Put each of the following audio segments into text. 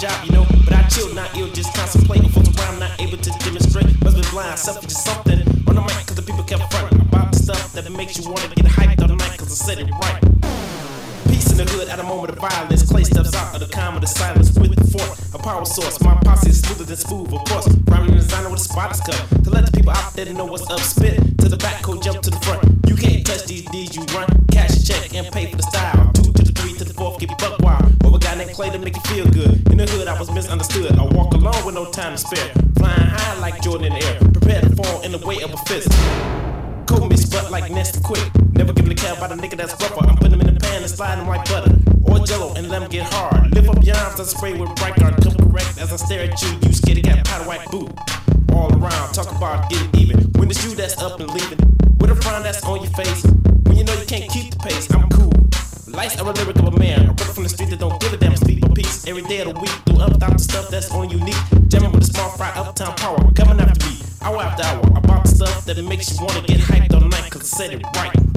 job, you know. But I chilled, not ill, just contemplating. Folks around, not able to demonstrate. Must be blind, selfish or something. On the mic, cause the people kept fronting about the stuff that makes you wanna get hyped all night, cause I said it right. Peace in the hood at a moment of violence. Clay steps out of the calm of the silence with the fort, a power source. My posse is smoother than smooth, of course. Rhyming designer with a spotter's cup to let the people out there know what's up. Spit to the back, code jump to the front. You can't touch these D's, you run. Cash check and pay for the style. Two to the three to the fourth, get buck wild. Clay to make you feel good. In the hood, I was misunderstood. I walk alone with no time to spare. Flying high like Jordan in the air, prepared to fall in the way of a fist. Cold me spot like nasty quick. Never give a care about a nigga that's rougher. I'm putting him in the pan and sliding like butter. Or jello and let him get hard. Lift up your arms and spray with bright guard. Come correct as I stare at you. You scared cat powder white boot. All around, talk about getting even. When it's you that's up and leaving. With a frown that's on your face. When you know you can't keep the pace, I'm cool. Are a lyric of a man. Brother from the street that don't give a damn speak for peace. Every day of the week, do up without the stuff that's on unique. Jamming with a small fry, uptown power. Coming after me, hour after hour. About the stuff that makes you wanna get hyped all night, cause I said it right.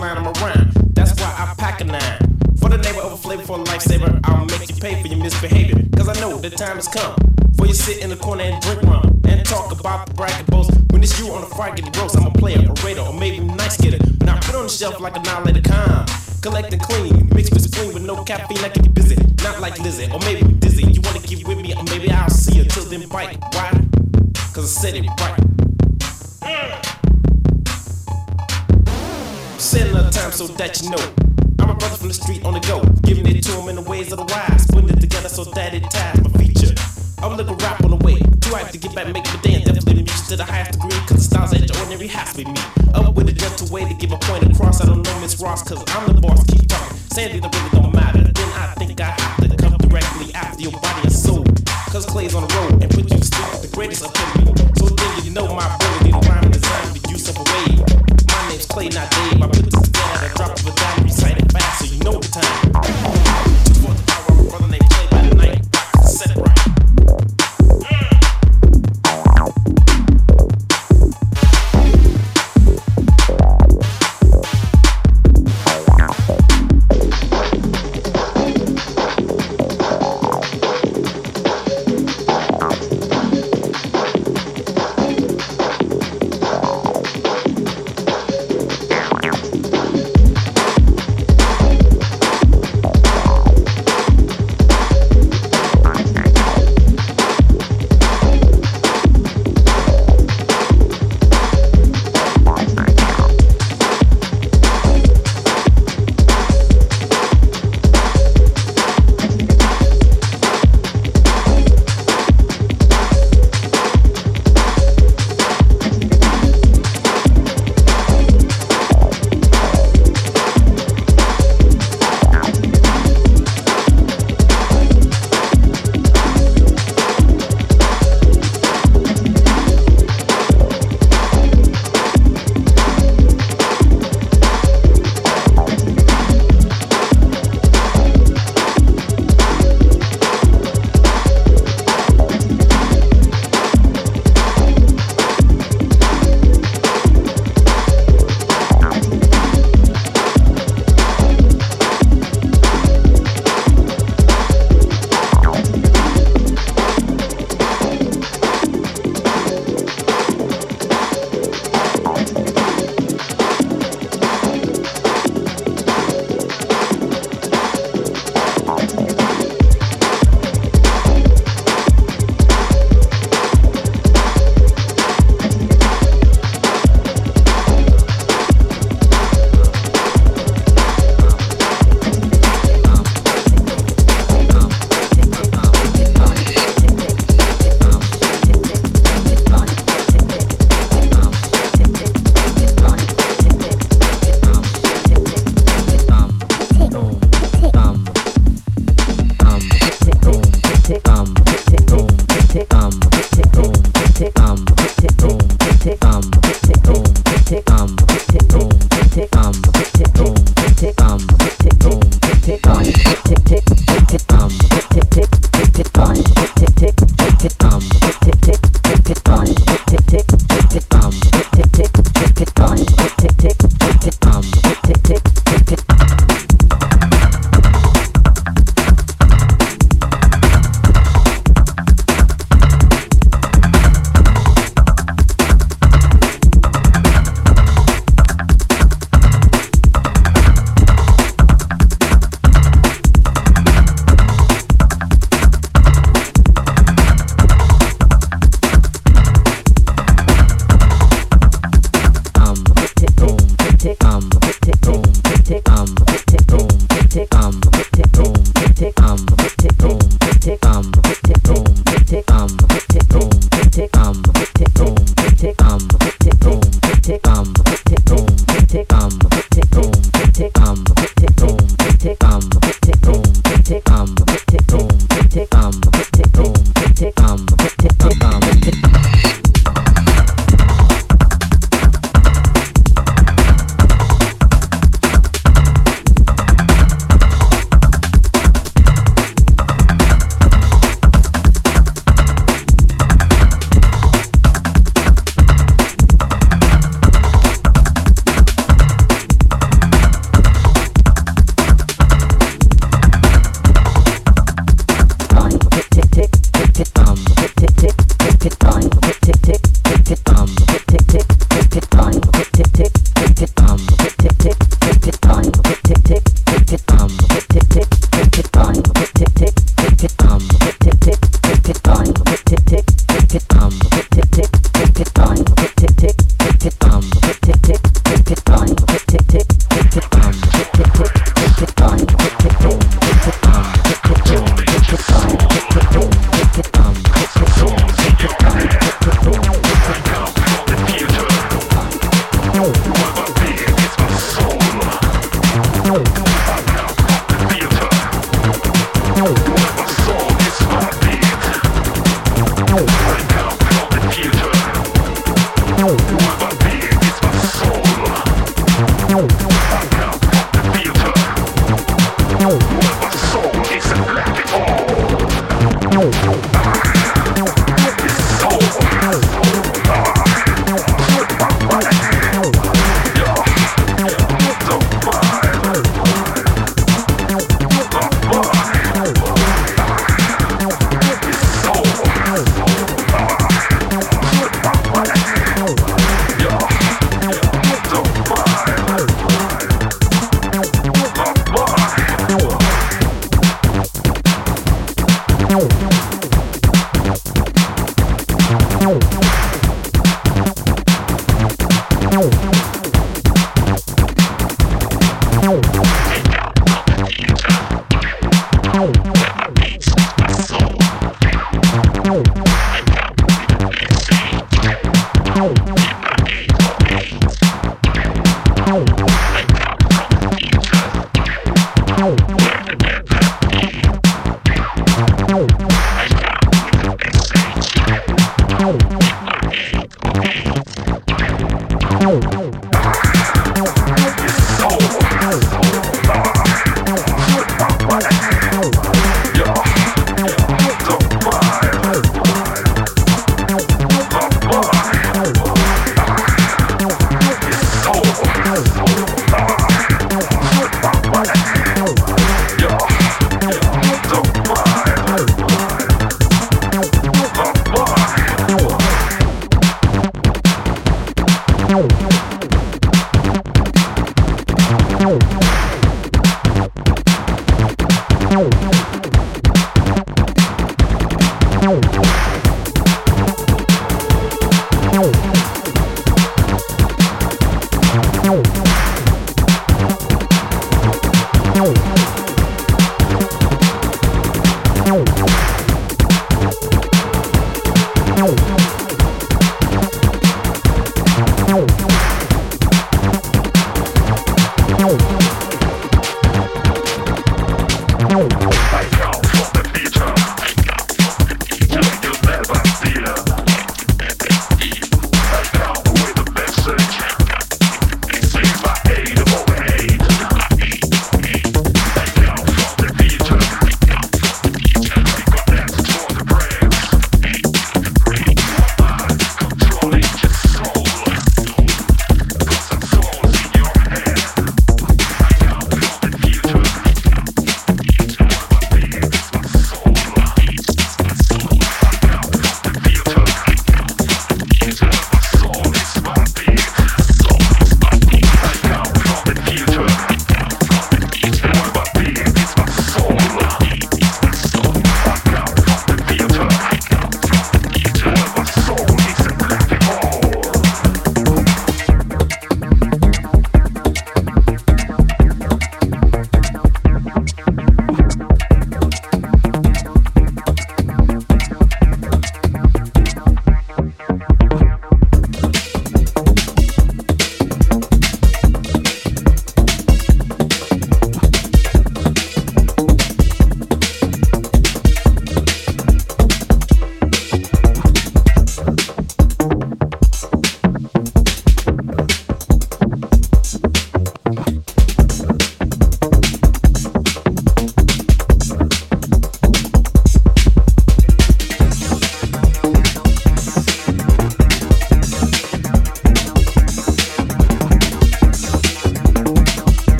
Line I'm around. That's why I pack a nine. For the neighbor of a flavor for a lifesaver, I'll make you pay for your misbehavior. Cause I know the time has come for you sit in the corner and drink rum and talk about the bracket boast. When it's you on the fry, get gross. I'm a player, a raider, or maybe nice getter. But I put on the shelf like a annihilated con. Collect and clean, mixed with spleen with no caffeine. I can be busy, not like Lizzie, or maybe dizzy. You wanna get with me, or maybe I'll see you till then bite. Why? Cause I said it right. Said another time so that you know. I'm a brother from the street on the go. Giving it to him in the ways of the wise. Putting it together so that it ties my feature. I'm looking rap on the way. Too hyped to get back, make my day, definitely music to the highest degree. Cause the styles that ordinary has with me. Up with a gentle way to give a point across. I don't know Miss Ross, cause I'm the boss. Keep talking. Sandy, the really don't matter. Then I think I have to come directly after your body and soul. Cause Clay's on the road and put you to sleep the greatest epitome. So then you know my ability to rhyme and design the use of a wave. My name's Clay, not Dave. I put this a drop of a dime, recite it fast so you know the time. For the power, I'm a brother named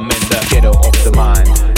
I'm in the ghetto of the mind.